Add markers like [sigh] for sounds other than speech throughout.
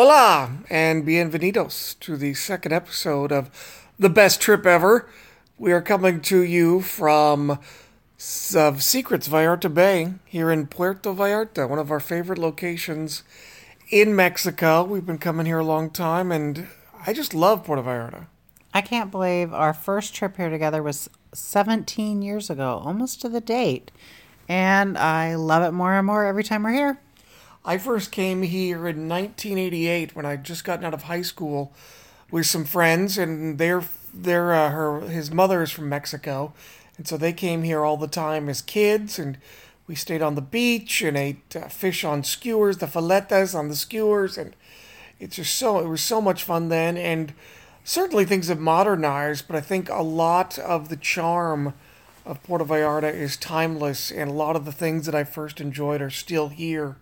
Hola and bienvenidos to the second episode of The Best Trip Ever. We are coming to you from of Secrets Vallarta Bay here in Puerto Vallarta, one of our favorite locations in Mexico. We've been coming here a long time and I just love Puerto Vallarta. I can't believe our first trip here together was 17 years ago, almost to the date. And I love it more and more every time we're here. I first came here in 1988 when I just gotten out of high school with some friends, and their their uh, her his mother is from Mexico, and so they came here all the time as kids, and we stayed on the beach and ate uh, fish on skewers, the filetas on the skewers, and it's just so it was so much fun then, and certainly things have modernized, but I think a lot of the charm of Puerto Vallarta is timeless, and a lot of the things that I first enjoyed are still here.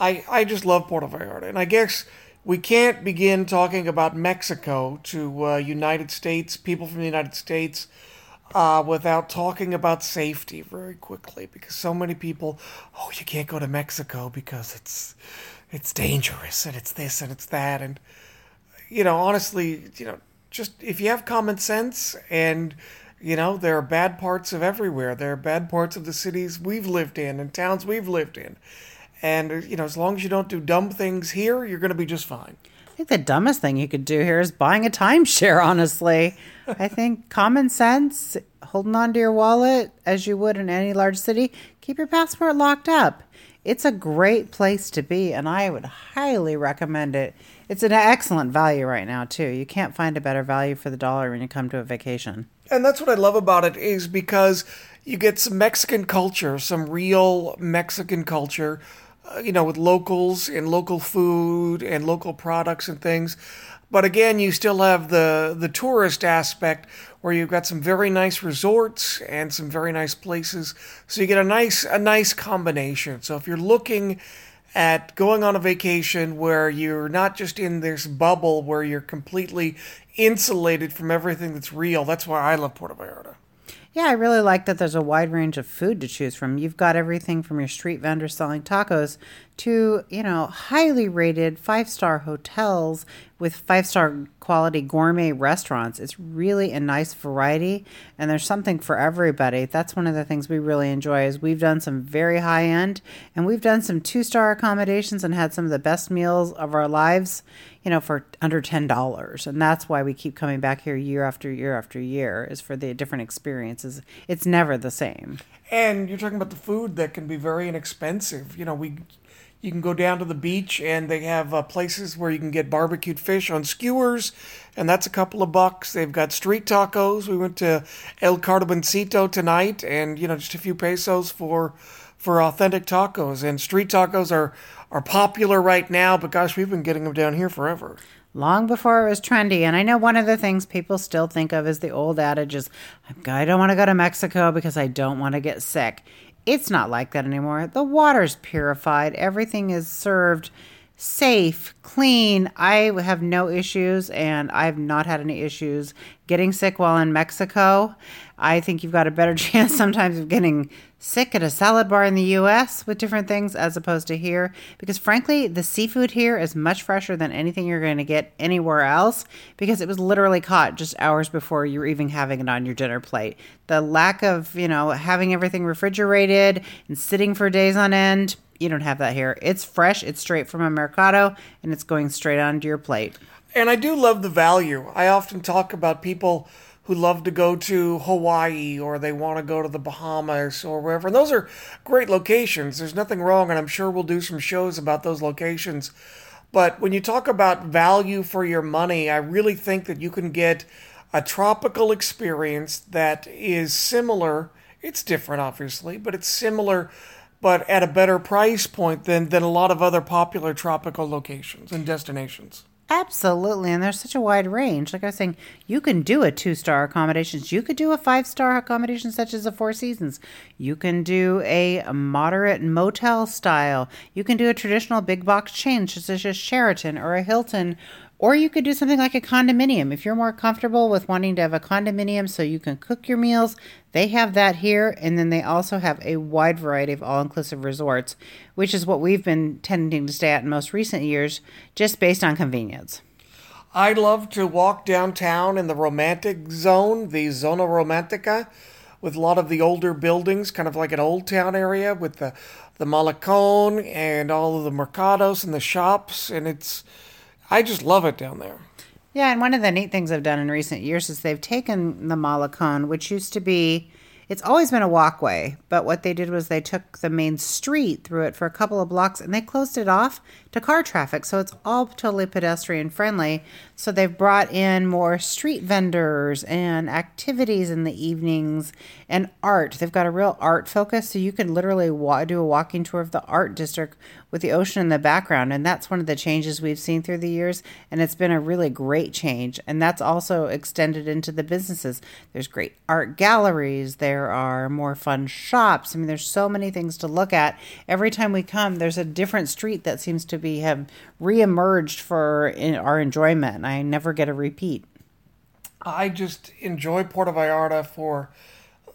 I, I just love Puerto Vallarta. And I guess we can't begin talking about Mexico to uh, United States, people from the United States, uh, without talking about safety very quickly because so many people, oh, you can't go to Mexico because it's it's dangerous and it's this and it's that. And you know honestly you know just if you have common sense and you know there are bad parts of everywhere. There are bad parts of the cities we've lived in and towns we've lived in and, you know, as long as you don't do dumb things here, you're going to be just fine. I think the dumbest thing you could do here is buying a timeshare, [laughs] honestly. I think common sense, holding on to your wallet as you would in any large city, keep your passport locked up. It's a great place to be, and I would highly recommend it. It's an excellent value right now, too. You can't find a better value for the dollar when you come to a vacation. And that's what I love about it is because you get some Mexican culture, some real Mexican culture uh, you know, with locals and local food and local products and things. But again, you still have the the tourist aspect where you've got some very nice resorts and some very nice places. So you get a nice a nice combination. So if you're looking at going on a vacation where you're not just in this bubble where you're completely insulated from everything that's real, that's why I love Puerto Vallarta. Yeah, I really like that there's a wide range of food to choose from. You've got everything from your street vendors selling tacos to, you know, highly rated five star hotels with five star quality gourmet restaurants. It's really a nice variety and there's something for everybody. That's one of the things we really enjoy is we've done some very high end and we've done some two star accommodations and had some of the best meals of our lives, you know, for under ten dollars. And that's why we keep coming back here year after year after year is for the different experiences. It's never the same. And you're talking about the food that can be very inexpensive. You know, we you can go down to the beach and they have uh, places where you can get barbecued fish on skewers, and that's a couple of bucks. They've got street tacos. We went to El Carboncito tonight, and you know just a few pesos for for authentic tacos. And street tacos are are popular right now, but gosh, we've been getting them down here forever long before it was trendy. And I know one of the things people still think of is the old adage is, I don't want to go to Mexico because I don't want to get sick. It's not like that anymore. The water's purified, everything is served safe, clean. I have no issues, and I've not had any issues getting sick while in Mexico. I think you've got a better [laughs] chance sometimes of getting sick at a salad bar in the US with different things as opposed to here because frankly the seafood here is much fresher than anything you're going to get anywhere else because it was literally caught just hours before you were even having it on your dinner plate. The lack of, you know, having everything refrigerated and sitting for days on end, you don't have that here. It's fresh, it's straight from a mercado and it's going straight onto your plate. And I do love the value. I often talk about people who love to go to Hawaii or they want to go to the Bahamas or wherever. And those are great locations. There's nothing wrong, and I'm sure we'll do some shows about those locations. But when you talk about value for your money, I really think that you can get a tropical experience that is similar. It's different, obviously, but it's similar, but at a better price point than, than a lot of other popular tropical locations and destinations. Absolutely. And there's such a wide range. Like I was saying, you can do a two star accommodations. You could do a five star accommodation such as a Four Seasons. You can do a moderate motel style. You can do a traditional big box chain such as a Sheraton or a Hilton Or you could do something like a condominium. If you're more comfortable with wanting to have a condominium so you can cook your meals, they have that here. And then they also have a wide variety of all inclusive resorts, which is what we've been tending to stay at in most recent years, just based on convenience. I love to walk downtown in the romantic zone, the Zona Romantica, with a lot of the older buildings, kind of like an old town area with the the Malecon and all of the mercados and the shops, and it's I just love it down there. Yeah, and one of the neat things I've done in recent years is they've taken the Malecon, which used to be it's always been a walkway, but what they did was they took the main street through it for a couple of blocks and they closed it off to car traffic. So it's all totally pedestrian friendly. So they've brought in more street vendors and activities in the evenings and art. They've got a real art focus. So you can literally wa- do a walking tour of the art district with the ocean in the background. And that's one of the changes we've seen through the years. And it's been a really great change. And that's also extended into the businesses. There's great art galleries, there are more fun shops. I mean, there's so many things to look at. Every time we come, there's a different street that seems to be have reemerged for our enjoyment. I never get a repeat. I just enjoy Puerto Vallarta for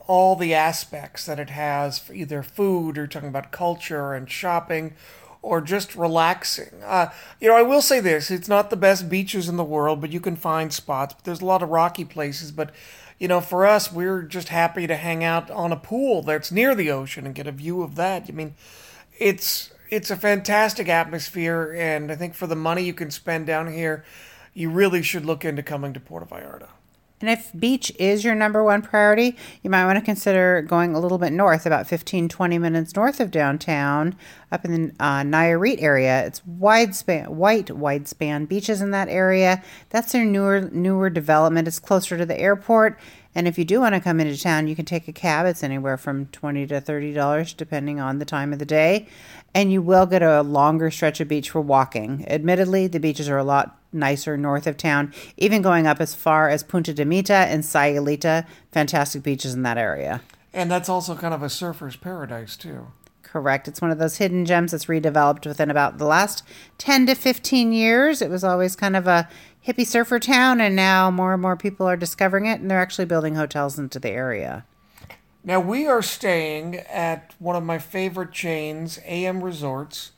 all the aspects that it has for either food or talking about culture and shopping or just relaxing. Uh, you know, I will say this it's not the best beaches in the world, but you can find spots. But there's a lot of rocky places. But, you know, for us, we're just happy to hang out on a pool that's near the ocean and get a view of that. I mean, it's it's a fantastic atmosphere, and I think for the money you can spend down here, you really should look into coming to Puerto Vallarta. And if beach is your number one priority, you might want to consider going a little bit north, about 15, 20 minutes north of downtown, up in the uh, Nayarit area. It's wide span, white wide span beaches in that area. That's their newer newer development. It's closer to the airport. And if you do want to come into town, you can take a cab. It's anywhere from twenty to thirty dollars, depending on the time of the day and you will get a longer stretch of beach for walking. Admittedly, the beaches are a lot nicer north of town, even going up as far as Punta de Mita and Sayulita. Fantastic beaches in that area. And that's also kind of a surfer's paradise, too. Correct. It's one of those hidden gems that's redeveloped within about the last 10 to 15 years. It was always kind of a hippie surfer town, and now more and more people are discovering it, and they're actually building hotels into the area. Now we are staying at one of my favorite chains, AM Resorts,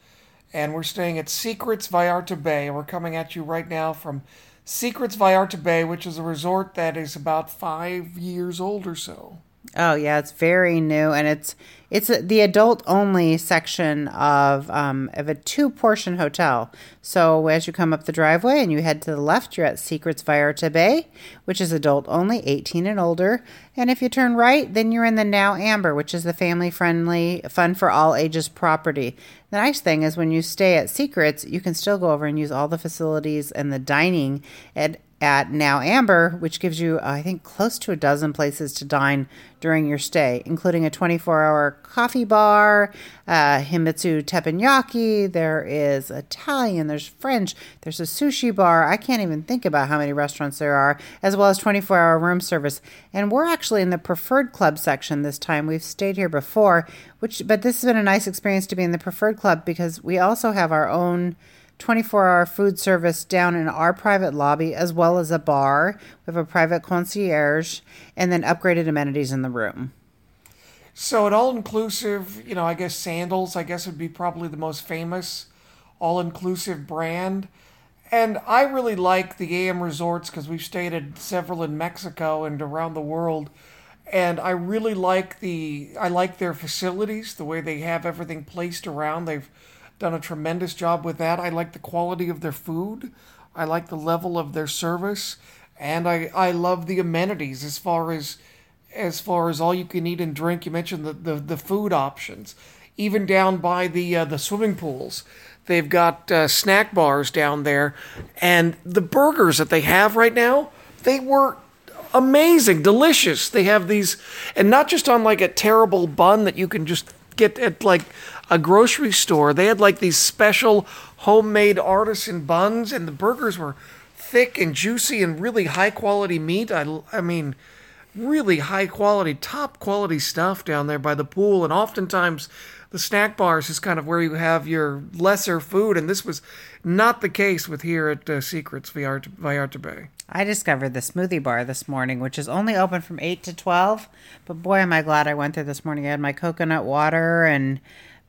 and we're staying at Secrets Vallarta Bay. We're coming at you right now from Secrets Vallarta Bay, which is a resort that is about five years old or so. Oh yeah, it's very new, and it's it's a, the adult only section of um, of a two portion hotel. So as you come up the driveway and you head to the left, you're at Secrets Vallarta Bay, which is adult only, 18 and older. And if you turn right, then you're in the Now Amber, which is the family friendly, fun for all ages property. The nice thing is when you stay at Secrets, you can still go over and use all the facilities and the dining at at Now Amber, which gives you, I think, close to a dozen places to dine during your stay, including a 24 hour coffee bar, uh, Himitsu teppanyaki, there is Italian, there's French, there's a sushi bar. I can't even think about how many restaurants there are, as well as 24 hour room service. And we're actually in the preferred club section this time. We've stayed here before, which, but this has been a nice experience to be in the preferred club because we also have our own 24 hour food service down in our private lobby, as well as a bar. We have a private concierge and then upgraded amenities in the room. So, an all inclusive, you know, I guess sandals, I guess would be probably the most famous all inclusive brand. And I really like the AM resorts because we've stayed at several in Mexico and around the world. And I really like the I like their facilities, the way they have everything placed around. They've done a tremendous job with that. I like the quality of their food. I like the level of their service, and I, I love the amenities as far as as far as all you can eat and drink. You mentioned the, the, the food options, even down by the uh, the swimming pools. They've got uh, snack bars down there, and the burgers that they have right now, they were amazing, delicious. They have these, and not just on like a terrible bun that you can just get at like a grocery store. They had like these special homemade artisan buns, and the burgers were thick and juicy and really high quality meat. I, I mean, really high quality, top quality stuff down there by the pool. And oftentimes the snack bars is kind of where you have your lesser food, and this was not the case with here at uh, Secrets Vallarta, Bay. I discovered the smoothie bar this morning, which is only open from 8 to 12. But boy, am I glad I went there this morning. I had my coconut water and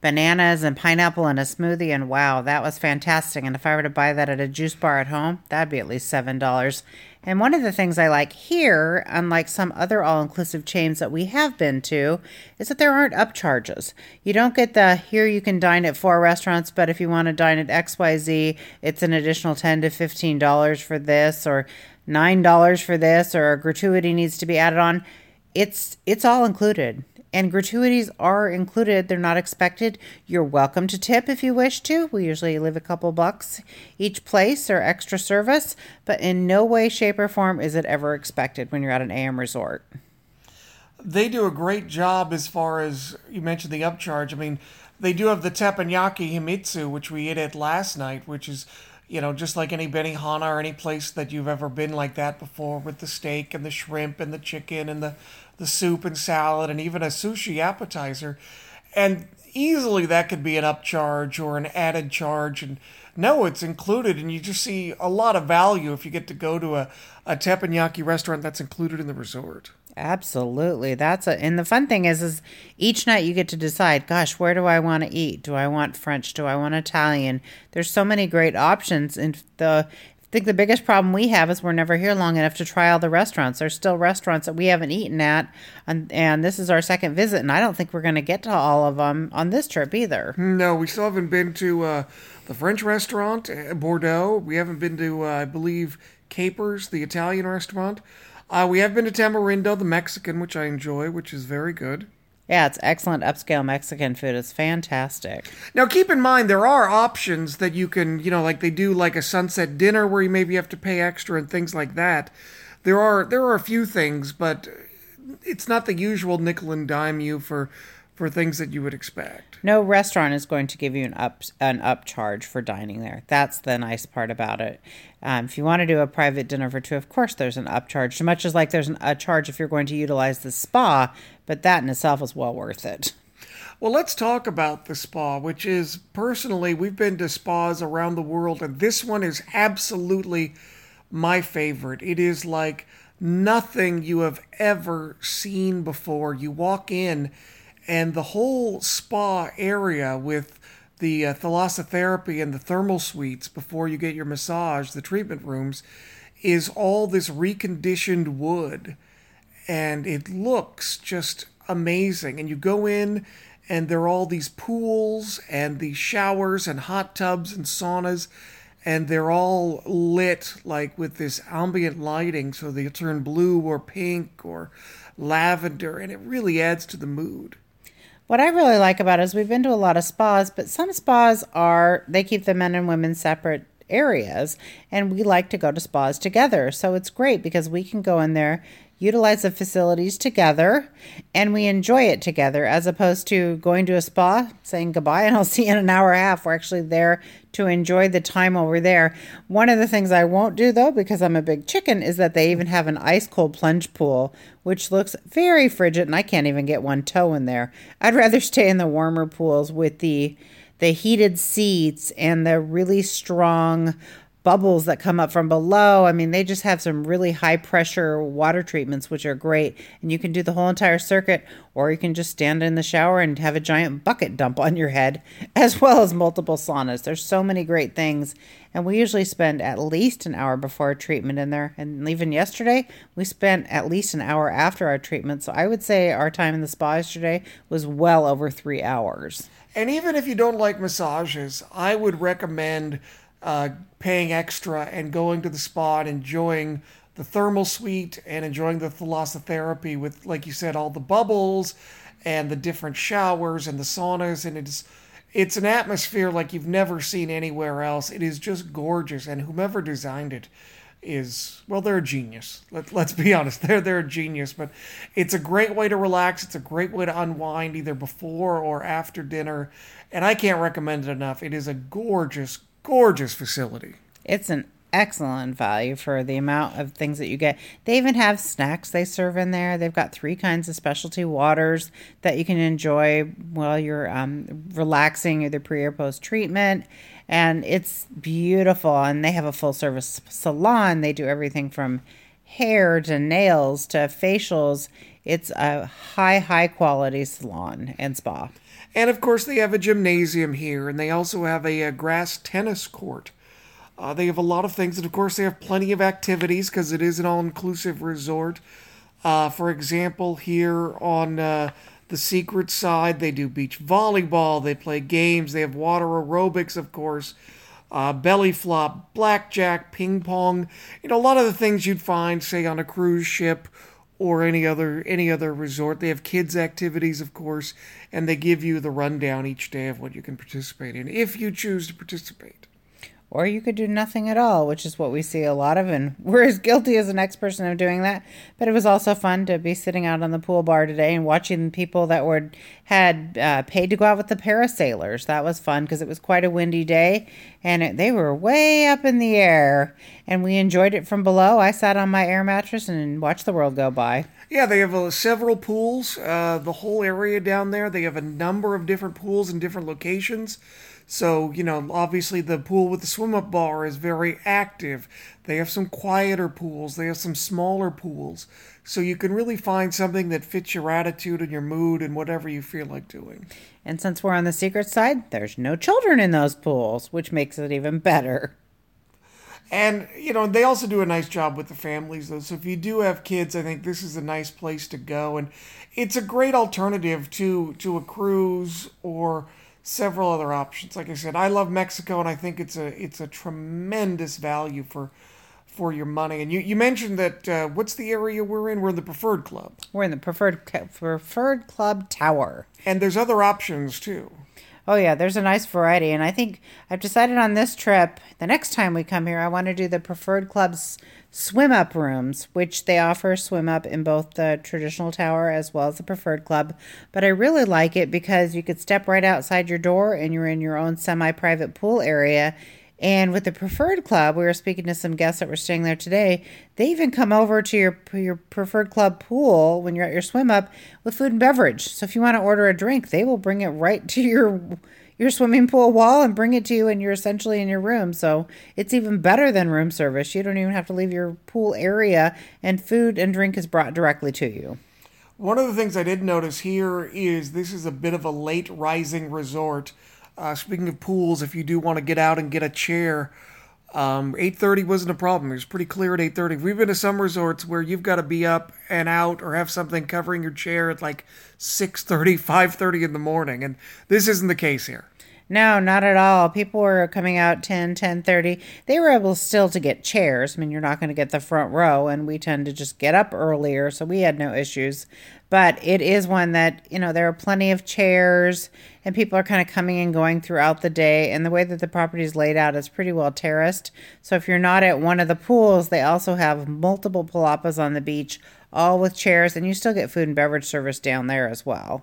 bananas and pineapple in a smoothie, and wow, that was fantastic. And if I were to buy that at a juice bar at home, that'd be at least $7. And one of the things I like here, unlike some other all inclusive chains that we have been to, is that there aren't upcharges. You don't get the here you can dine at four restaurants, but if you want to dine at XYZ, it's an additional 10 to $15 for this, or $9 for this, or a gratuity needs to be added on. It's it's all included and gratuities are included. They're not expected. You're welcome to tip if you wish to. We usually leave a couple bucks each place or extra service, but in no way, shape, or form is it ever expected when you're at an AM resort. They do a great job as far as you mentioned the upcharge. I mean, they do have the teppanyaki himitsu, which we ate at last night, which is you know, just like any Benihana or any place that you've ever been like that before with the steak and the shrimp and the chicken and the the soup and salad and even a sushi appetizer. And easily that could be an upcharge or an added charge. And no, it's included. And you just see a lot of value if you get to go to a, a teppanyaki restaurant that's included in the resort. Absolutely. That's a and the fun thing is is each night you get to decide, gosh, where do I want to eat? Do I want French? Do I want Italian? There's so many great options and the think the biggest problem we have is we're never here long enough to try all the restaurants. There's still restaurants that we haven't eaten at, and, and this is our second visit, and I don't think we're going to get to all of them on this trip either. No, we still haven't been to uh, the French restaurant, uh, Bordeaux. We haven't been to, uh, I believe, Capers, the Italian restaurant. Uh, we have been to Tamarindo, the Mexican, which I enjoy, which is very good. Yeah, it's excellent upscale Mexican food. It's fantastic. Now, keep in mind there are options that you can, you know, like they do like a sunset dinner where you maybe have to pay extra and things like that. There are there are a few things, but it's not the usual nickel and dime you for for things that you would expect. No restaurant is going to give you an up an upcharge for dining there. That's the nice part about it. Um, if you want to do a private dinner for two, of course there's an upcharge, much as like there's an, a charge if you're going to utilize the spa, but that in itself is well worth it. Well, let's talk about the spa, which is personally, we've been to spas around the world, and this one is absolutely my favorite. It is like nothing you have ever seen before. You walk in and the whole spa area with the uh, thalassotherapy and the thermal suites before you get your massage, the treatment rooms, is all this reconditioned wood. And it looks just amazing. And you go in, and there are all these pools and these showers and hot tubs and saunas. And they're all lit like with this ambient lighting, so they turn blue or pink or lavender, and it really adds to the mood. What I really like about it is we've been to a lot of spas, but some spas are they keep the men and women separate areas and we like to go to spas together. So it's great because we can go in there utilize the facilities together and we enjoy it together as opposed to going to a spa saying goodbye and I'll see you in an hour and a half. We're actually there to enjoy the time over there. One of the things I won't do though, because I'm a big chicken, is that they even have an ice cold plunge pool, which looks very frigid and I can't even get one toe in there. I'd rather [laughs] stay in the warmer pools with the the heated seats and the really strong bubbles that come up from below. I mean, they just have some really high pressure water treatments, which are great. And you can do the whole entire circuit, or you can just stand in the shower and have a giant bucket dump on your head, [laughs] as well as multiple saunas. There's so many great things. And we usually spend at least an hour before a treatment in there. And even yesterday, we spent at least an hour after our treatment. So I would say our time in the spa yesterday was well over three hours. And even if you don't like massages, I would recommend uh, paying extra and going to the spa and enjoying the thermal suite and enjoying the thalassotherapy with, like you said, all the bubbles and the different showers and the saunas. And it's it's an atmosphere like you've never seen anywhere else. It is just gorgeous, and whomever designed it is well, they're a genius. Let, let's be [laughs] honest, they're they're a genius. But it's a great way to relax. It's a great way to unwind, either before or after dinner. And I can't recommend it enough. It is a gorgeous, gorgeous facility. It's an excellent value for the amount of things that you get. They even have snacks they serve in there. They've got three kinds of specialty waters that you can enjoy while you're um, relaxing either pre or post treatment. And it's beautiful. And they have a full service salon. They do everything from hair to nails to facials. It's a high, high quality salon and spa. And of course, they have a gymnasium here, and they also have a, a grass tennis court. Uh, they have a lot of things, and of course, they have plenty of activities because it is an all inclusive resort. Uh, for example, here on uh, the secret side, they do beach volleyball, they play games, they have water aerobics, of course, uh, belly flop, blackjack, ping pong. You know, a lot of the things you'd find, say, on a cruise ship or any other any other resort. They have kids activities, of course, and they give you the rundown each day of what you can participate in if you choose to participate. Or you could do nothing at all, which is what we see a lot of, and [laughs] we're as guilty as the next person of doing that. But it was also fun to be sitting out on the pool bar today and watching people that were had uh, paid to go out with the parasailers. That was fun because it was quite a windy day, and it, they were way up in the air, and we enjoyed it from below. I sat on my air mattress and watched the world go by. Yeah, they have uh, several pools. Uh, the whole area down there, they have a number of different pools in different locations. So, you know, obviously the pool with the swim up bar is very active. They have some quieter pools, they have some smaller pools. So you can really find something that fits your attitude and your mood and whatever you feel like doing. And since we're on the secret side, there's no children in those pools, which makes it even better. And, you know, they also do a nice job with the families, though. So if you do have kids, I think this is a nice place to go. And it's a great alternative to, to a cruise or several other options. Like I said, I love Mexico, and I think it's a it's a tremendous value for for your money. And you, you mentioned that uh, what's the area we're in? We're in the preferred club. We're in the preferred preferred club tower, and there's other options too. Oh yeah, there's a nice variety, and I think I've decided on this trip. The next time we come here, I want to do the preferred club's swim up rooms, which they offer swim up in both the traditional tower as well as the preferred club. But I really like it because you could step right outside your door and you're in your own semi private pool area. And with the preferred club, we were speaking to some guests that were staying there today. They even come over to your your preferred club pool when you're at your swim up with food and beverage. So if you want to order a drink, they will bring it right to your your swimming pool wall and bring it to you and you're essentially in your room. So it's even better than room service. You don't even have to leave your pool area and food and drink is brought directly to you. One of the things I did notice here is this is a bit of a late rising resort. Uh, speaking of pools, if you do want to get out and get a chair, um, 8:30 wasn't a problem. It was pretty clear at 8:30. We've been to some resorts where you've got to be up and out or have something covering your chair at like 6:30, 5:30 in the morning, and this isn't the case here. No, not at all. People were coming out 10, 10, 30. They were able still to get chairs. I mean, you're not going to get the front row, and we tend to just get up earlier, so we had no issues. But it is one that, you know, there are plenty of chairs, and people are kind of coming and going throughout the day. And the way that the property is laid out is pretty well terraced. So if you're not at one of the pools, they also have multiple palapas on the beach, all with chairs, and you still get food and beverage service down there as well.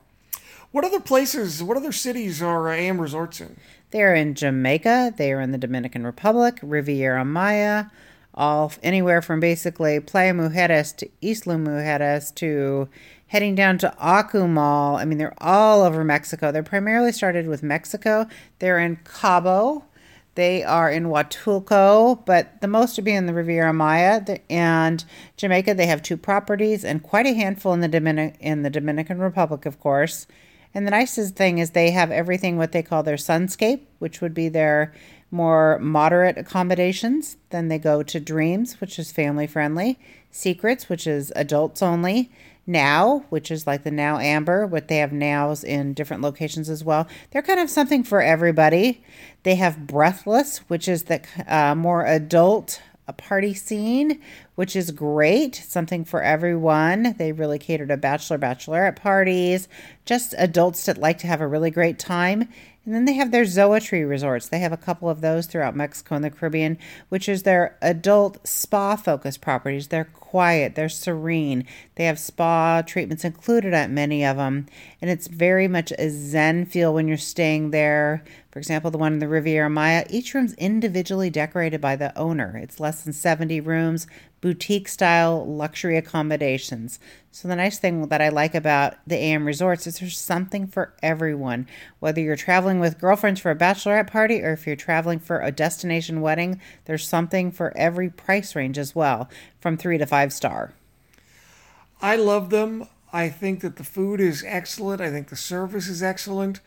What other places, what other cities are uh, AM resorts in? They're in Jamaica, they are in the Dominican Republic, Riviera Maya, all anywhere from basically Playa Mujeres to Isla Mujeres to heading down to Akumal. I mean, they're all over Mexico. They're primarily started with Mexico. They're in Cabo. They are in Huatulco, but the most would be in the Riviera Maya and Jamaica. They have two properties and quite a handful in the Dominic in the Dominican Republic, of course. And the nicest thing is they have everything what they call their sunscape, which would be their more moderate accommodations. Then they go to Dreams, which is family friendly, Secrets, which is adults only, Now, which is like the Now Amber, but they have Nows in different locations as well. They're kind of something for everybody. They have Breathless, which is the uh, more adult a party scene, which is great. Something for everyone. They really cater to bachelor, bachelorette parties, just adults that like to have a really great time. And then they have their Zoetry resorts. They have a couple of those throughout Mexico and the Caribbean, which is their adult spa focused properties. They're quiet, they're serene. They have spa treatments included at many of them. And it's very much a zen feel when you're staying there For example, the one in the Riviera Maya, each room's individually decorated by the owner. It's less than 70 rooms, boutique style luxury accommodations. So, the nice thing that I like about the AM resorts is there's something for everyone. Whether you're traveling with girlfriends for a bachelorette party or if you're traveling for a destination wedding, there's something for every price range as well, from three to five star. I love them. I think that the food is excellent. I think the service is excellent.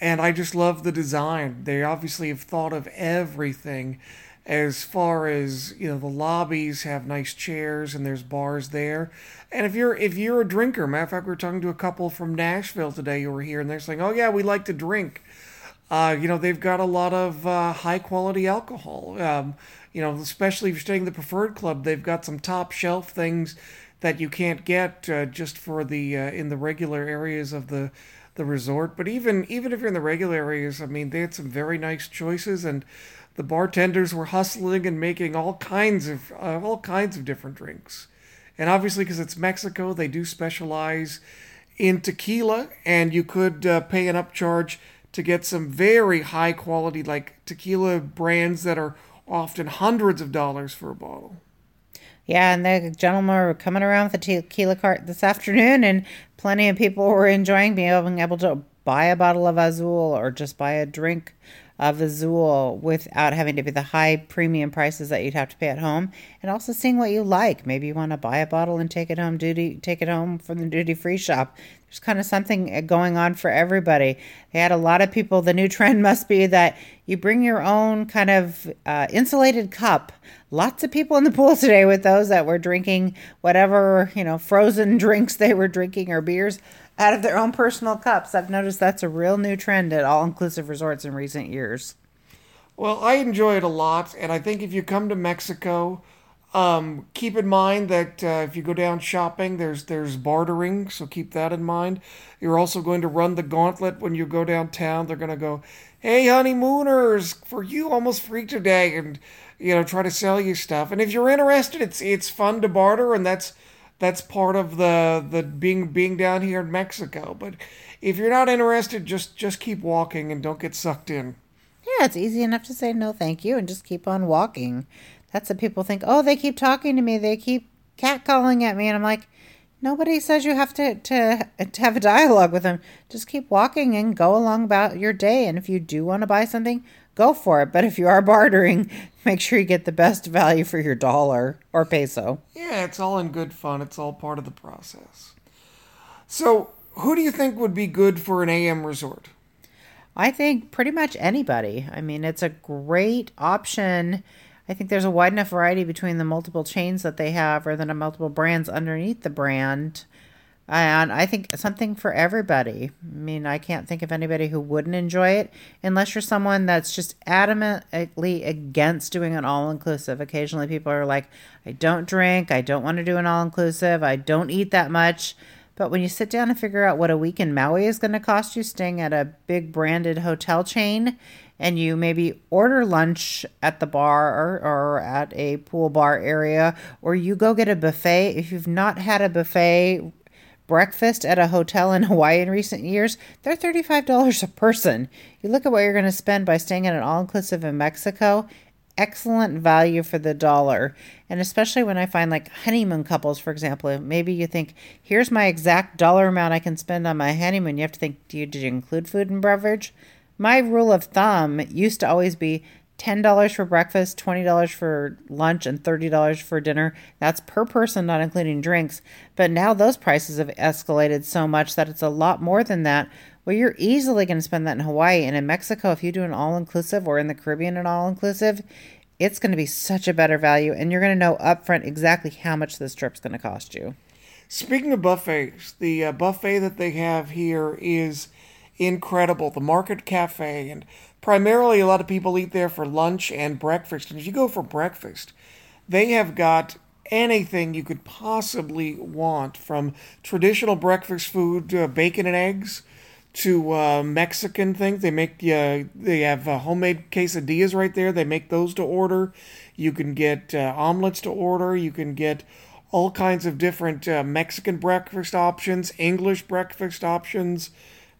And I just love the design. They obviously have thought of everything as far as, you know, the lobbies have nice chairs and there's bars there. And if you're if you're a drinker, matter of fact, we are talking to a couple from Nashville today who were here and they're saying, Oh yeah, we like to drink. Uh, you know, they've got a lot of uh, high quality alcohol. Um, you know, especially if you're staying in the preferred club, they've got some top shelf things that you can't get uh, just for the uh, in the regular areas of the the resort. But even even if you're in the regular areas, I mean, they had some very nice choices, and the bartenders were hustling and making all kinds of uh, all kinds of different drinks. And obviously, because it's Mexico, they do specialize in tequila, and you could uh, pay an upcharge to get some very high quality, like tequila brands that are often hundreds of dollars for a bottle. Yeah, and the gentlemen were coming around with a tequila cart this afternoon, and plenty of people were enjoying being able to buy a bottle of Azul or just buy a drink of Azul without having to pay the high premium prices that you'd have to pay at home, and also seeing what you like. Maybe you want to buy a bottle and take it home duty, take it home from the duty free shop. There's kind of something going on for everybody. They had a lot of people. The new [laughs] trend must be that you bring your own kind of uh, insulated cup. Lots of people in the [laughs] pool today with those that were drinking whatever you know frozen [laughs] drinks they were drinking or beers out of their own personal cups. I've noticed that's a real new trend at all inclusive resorts in recent years. Well, I enjoy it a lot, and I think if you come to Mexico, um, keep in mind that uh, if you go down shopping, there's there's bartering, so keep that in mind. You're also going to run the gauntlet when you go downtown. They're going to go, "Hey, honeymooners, for you, almost free today," and you know try to sell you stuff. And if you're interested, it's it's fun to barter, and that's that's part of the the being being down here in Mexico. But if you're not interested, just just keep walking and don't get sucked in. Yeah, it's easy enough to say no, thank you, and just keep on walking. That's what people think. Oh, they keep talking to me. They keep catcalling at me, and I'm like, nobody says you have to to to have a dialogue with them. Just keep walking and go along about your day. And if you do want to buy something, go for it. But if you are bartering, [laughs] make sure you get the best value for your dollar or peso. Yeah, it's all in good fun. It's all part of the process. So, who do you think would be good for an AM resort? I think pretty much anybody. I mean, it's a great option. I think there's a wide enough variety between the multiple chains that they have or the multiple brands underneath the brand and I think something for everybody. I mean, I can't think of anybody who wouldn't enjoy it unless you're someone that's just adamantly against doing an all inclusive. Occasionally, people are like, I don't drink, I don't want to do an all inclusive, I don't eat that much. But when you sit down and figure out what a week in Maui is going to cost you staying at a big branded hotel chain, and you maybe order lunch at the bar or, or, at a pool bar area, or you go get a buffet. If you've not had a buffet breakfast at a hotel in [laughs] Hawaii in recent years, they're $35 a person. You look at what you're going to spend by staying at an all inclusive in Mexico, excellent value for the dollar. And especially when I find like honeymoon couples, for example, maybe you think, here's my exact dollar amount I can spend on my honeymoon. You have to think, do you, did you include food and beverage? My rule of thumb used to always be $10 for breakfast, $20 for lunch, and $30 for dinner. That's per person, not including drinks. But now those prices have escalated so much that it's a lot more than that. Well, you're easily going to spend that in Hawaii. And in Mexico, if you do an all inclusive or in the Caribbean, an all inclusive, it's going to be such a better value. And you're going to know upfront exactly how much this trip's going to cost you. Speaking of buffets, the uh, buffet that they have here is incredible. The Market Cafe and primarily a lot of people eat there for lunch and breakfast. And if you go for breakfast, they have got anything you could possibly want from traditional breakfast food, uh, bacon and eggs, to uh, Mexican things. They make uh, they have uh, homemade quesadillas right there. They make those to order. You can get uh, omelets to order. You can get all kinds of different uh, Mexican breakfast options, English breakfast options.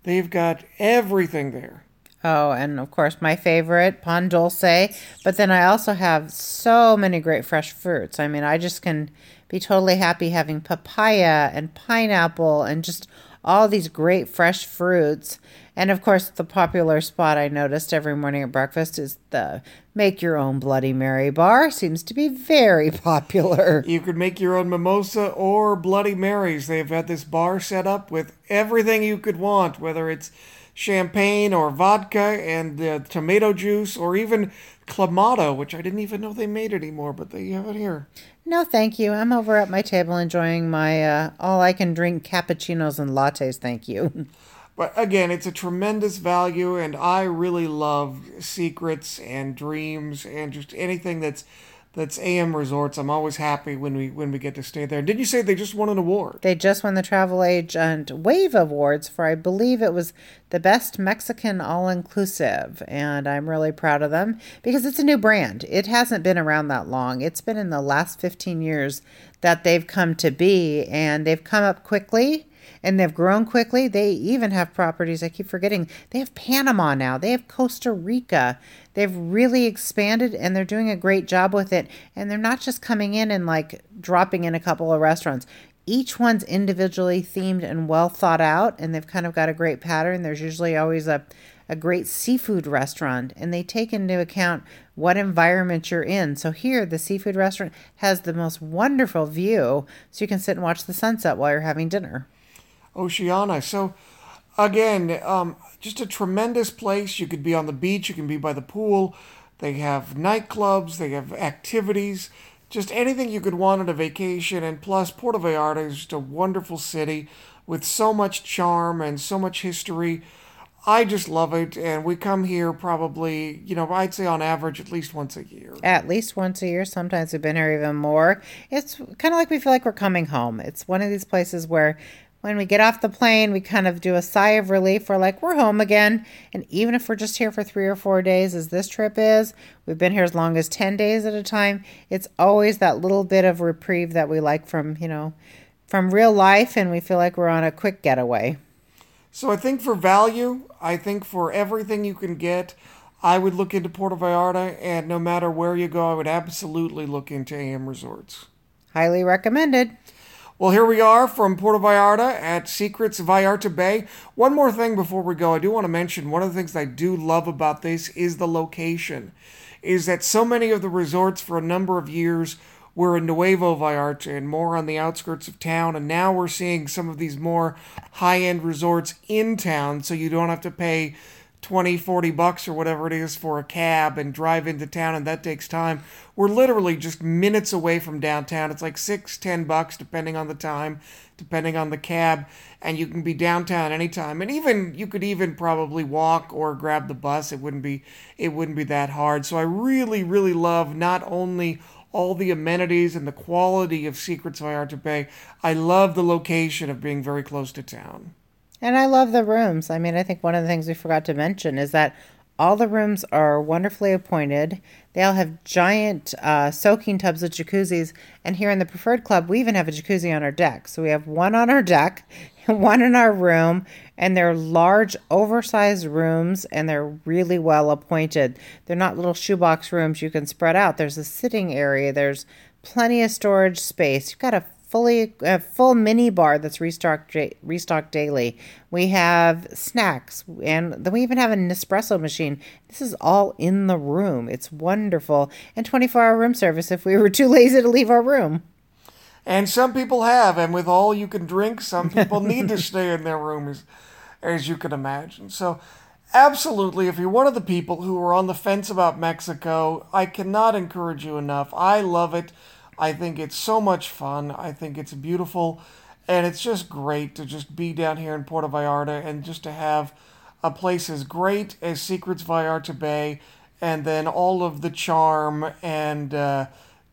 They've got everything there. Oh, and of course, my favorite, Pan Dulce. But then I also have so many great fresh fruits. I mean, I just can be totally happy having papaya and pineapple and just all these great fresh fruits. And of course, the popular spot I noticed every morning at breakfast is the make your own Bloody Mary bar. Seems to be very [laughs] popular. You could make your own mimosa or Bloody Marys. They've had this bar set up with everything you could want, whether it's champagne or vodka and uh, tomato juice or even clamato, which I didn't even know they made anymore, but they have it here. No, thank you. I'm over at my table enjoying my uh, all I can drink cappuccinos and lattes. Thank you. [laughs] But again, it's a tremendous value, and I really love secrets and dreams and just anything that's that's AM Resorts. I'm always happy when we when we get to stay there. Did you say they just won an award? They just won the Travel Agent Wave Awards for I believe it was the best Mexican all inclusive, and I'm really proud of them because it's a new brand. It hasn't been around that long. It's been in the last 15 years that they've come to be, and they've come up quickly and they've grown quickly. They even have properties. I keep forgetting. They have Panama now. They have Costa Rica. They've really expanded and they're doing a great job with it. And they're not just coming in and like dropping in a couple of restaurants. Each one's individually themed and well thought out, and they've kind of got a great pattern. There's usually always a a great seafood restaurant and they take into account what environment you're in. So here the seafood restaurant has the most wonderful view so you can sit and watch the sunset while you're having dinner. Oceana. So, again, um, just a tremendous place. You could be on the beach, you can be by the pool. They have nightclubs, they have activities, just anything you could want on a vacation. And plus, Puerto Vallarta is just a wonderful city with so much charm and so much history. I just love it, and we come here probably, you know, I'd say on average at least once a year. At least once a year. Sometimes we've been here even more. It's kind of like we feel like we're coming home. It's one of these places where when we get off the plane, we kind of do a sigh of relief. We're like, we're home again. And even if we're just here for three or four days, as this trip is, we've been here as long as 10 days at a time. It's always that little bit of reprieve that we like from, you know, from real life. And we feel like we're on a quick getaway. So I think for value, I think for everything you can get, I would look into Puerto Vallarta. And no matter where you go, I would absolutely look into AM Resorts. Highly recommended. Well, here we are from Puerto Vallarta at Secrets Vallarta Bay. One more thing before we go, I do want to mention one of the things I do love about this is the location. Is that so many of the resorts for a number of years were in Nuevo Vallarta and more on the outskirts of town, and now we're seeing some of these more high end resorts in town, so you don't have to pay 20, 40 bucks or whatever it is for a cab and drive into town, and that takes time. We're literally just minutes away from downtown. It's like six, ten bucks depending on the time, depending on the cab, and you can be downtown anytime. And even you could even probably walk or grab the bus. It wouldn't be it wouldn't be that hard. So I really, really love not only all the amenities and the quality of Secrets of Vallarta Bay, I love the location of being very close to town. And I love the rooms. I mean, I think one of the things we forgot to mention is that all the rooms are wonderfully appointed. They all have giant uh, soaking tubs with jacuzzis. And here in the Preferred Club, we even have a jacuzzi on our deck. So we have one on our deck, [laughs] one in our room, and they're large, oversized rooms, and they're really well appointed. They're not little shoebox rooms you can spread out. There's a sitting area, there's plenty of storage space. You've got a fully a full mini bar that's restocked restocked daily. We have snacks and then we even have an espresso machine. This is all in the room. It's wonderful and 24-hour room service if we were too lazy to leave our room. And some people have and with all you can drink, some people need to [laughs] stay in their rooms as you can imagine. So Absolutely. If you're one of the people who are on the fence about Mexico, I cannot encourage you enough. I love it. I think it's so much fun. I think it's beautiful. And it's just great to just be down here in Puerto Vallarta and just to have a place as great as Secrets Vallarta Bay and then all of the charm and uh,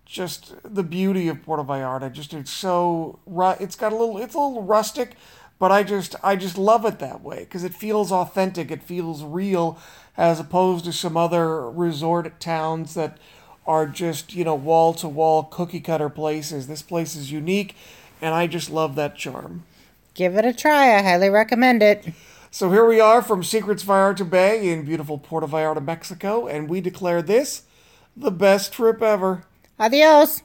just the beauty of Puerto Vallarta. Just it's so it's got a little it's a little rustic, but I just I just love it that way because it feels authentic. It feels real as opposed to some other resort towns that are just, you know, wall to wall cookie cutter places. This place is unique, and I just love that charm. Give it a try. I highly recommend it. So here we are from Secrets Vallarta Bay in beautiful Puerto Vallarta, Mexico, and we declare this the best trip ever. Adios.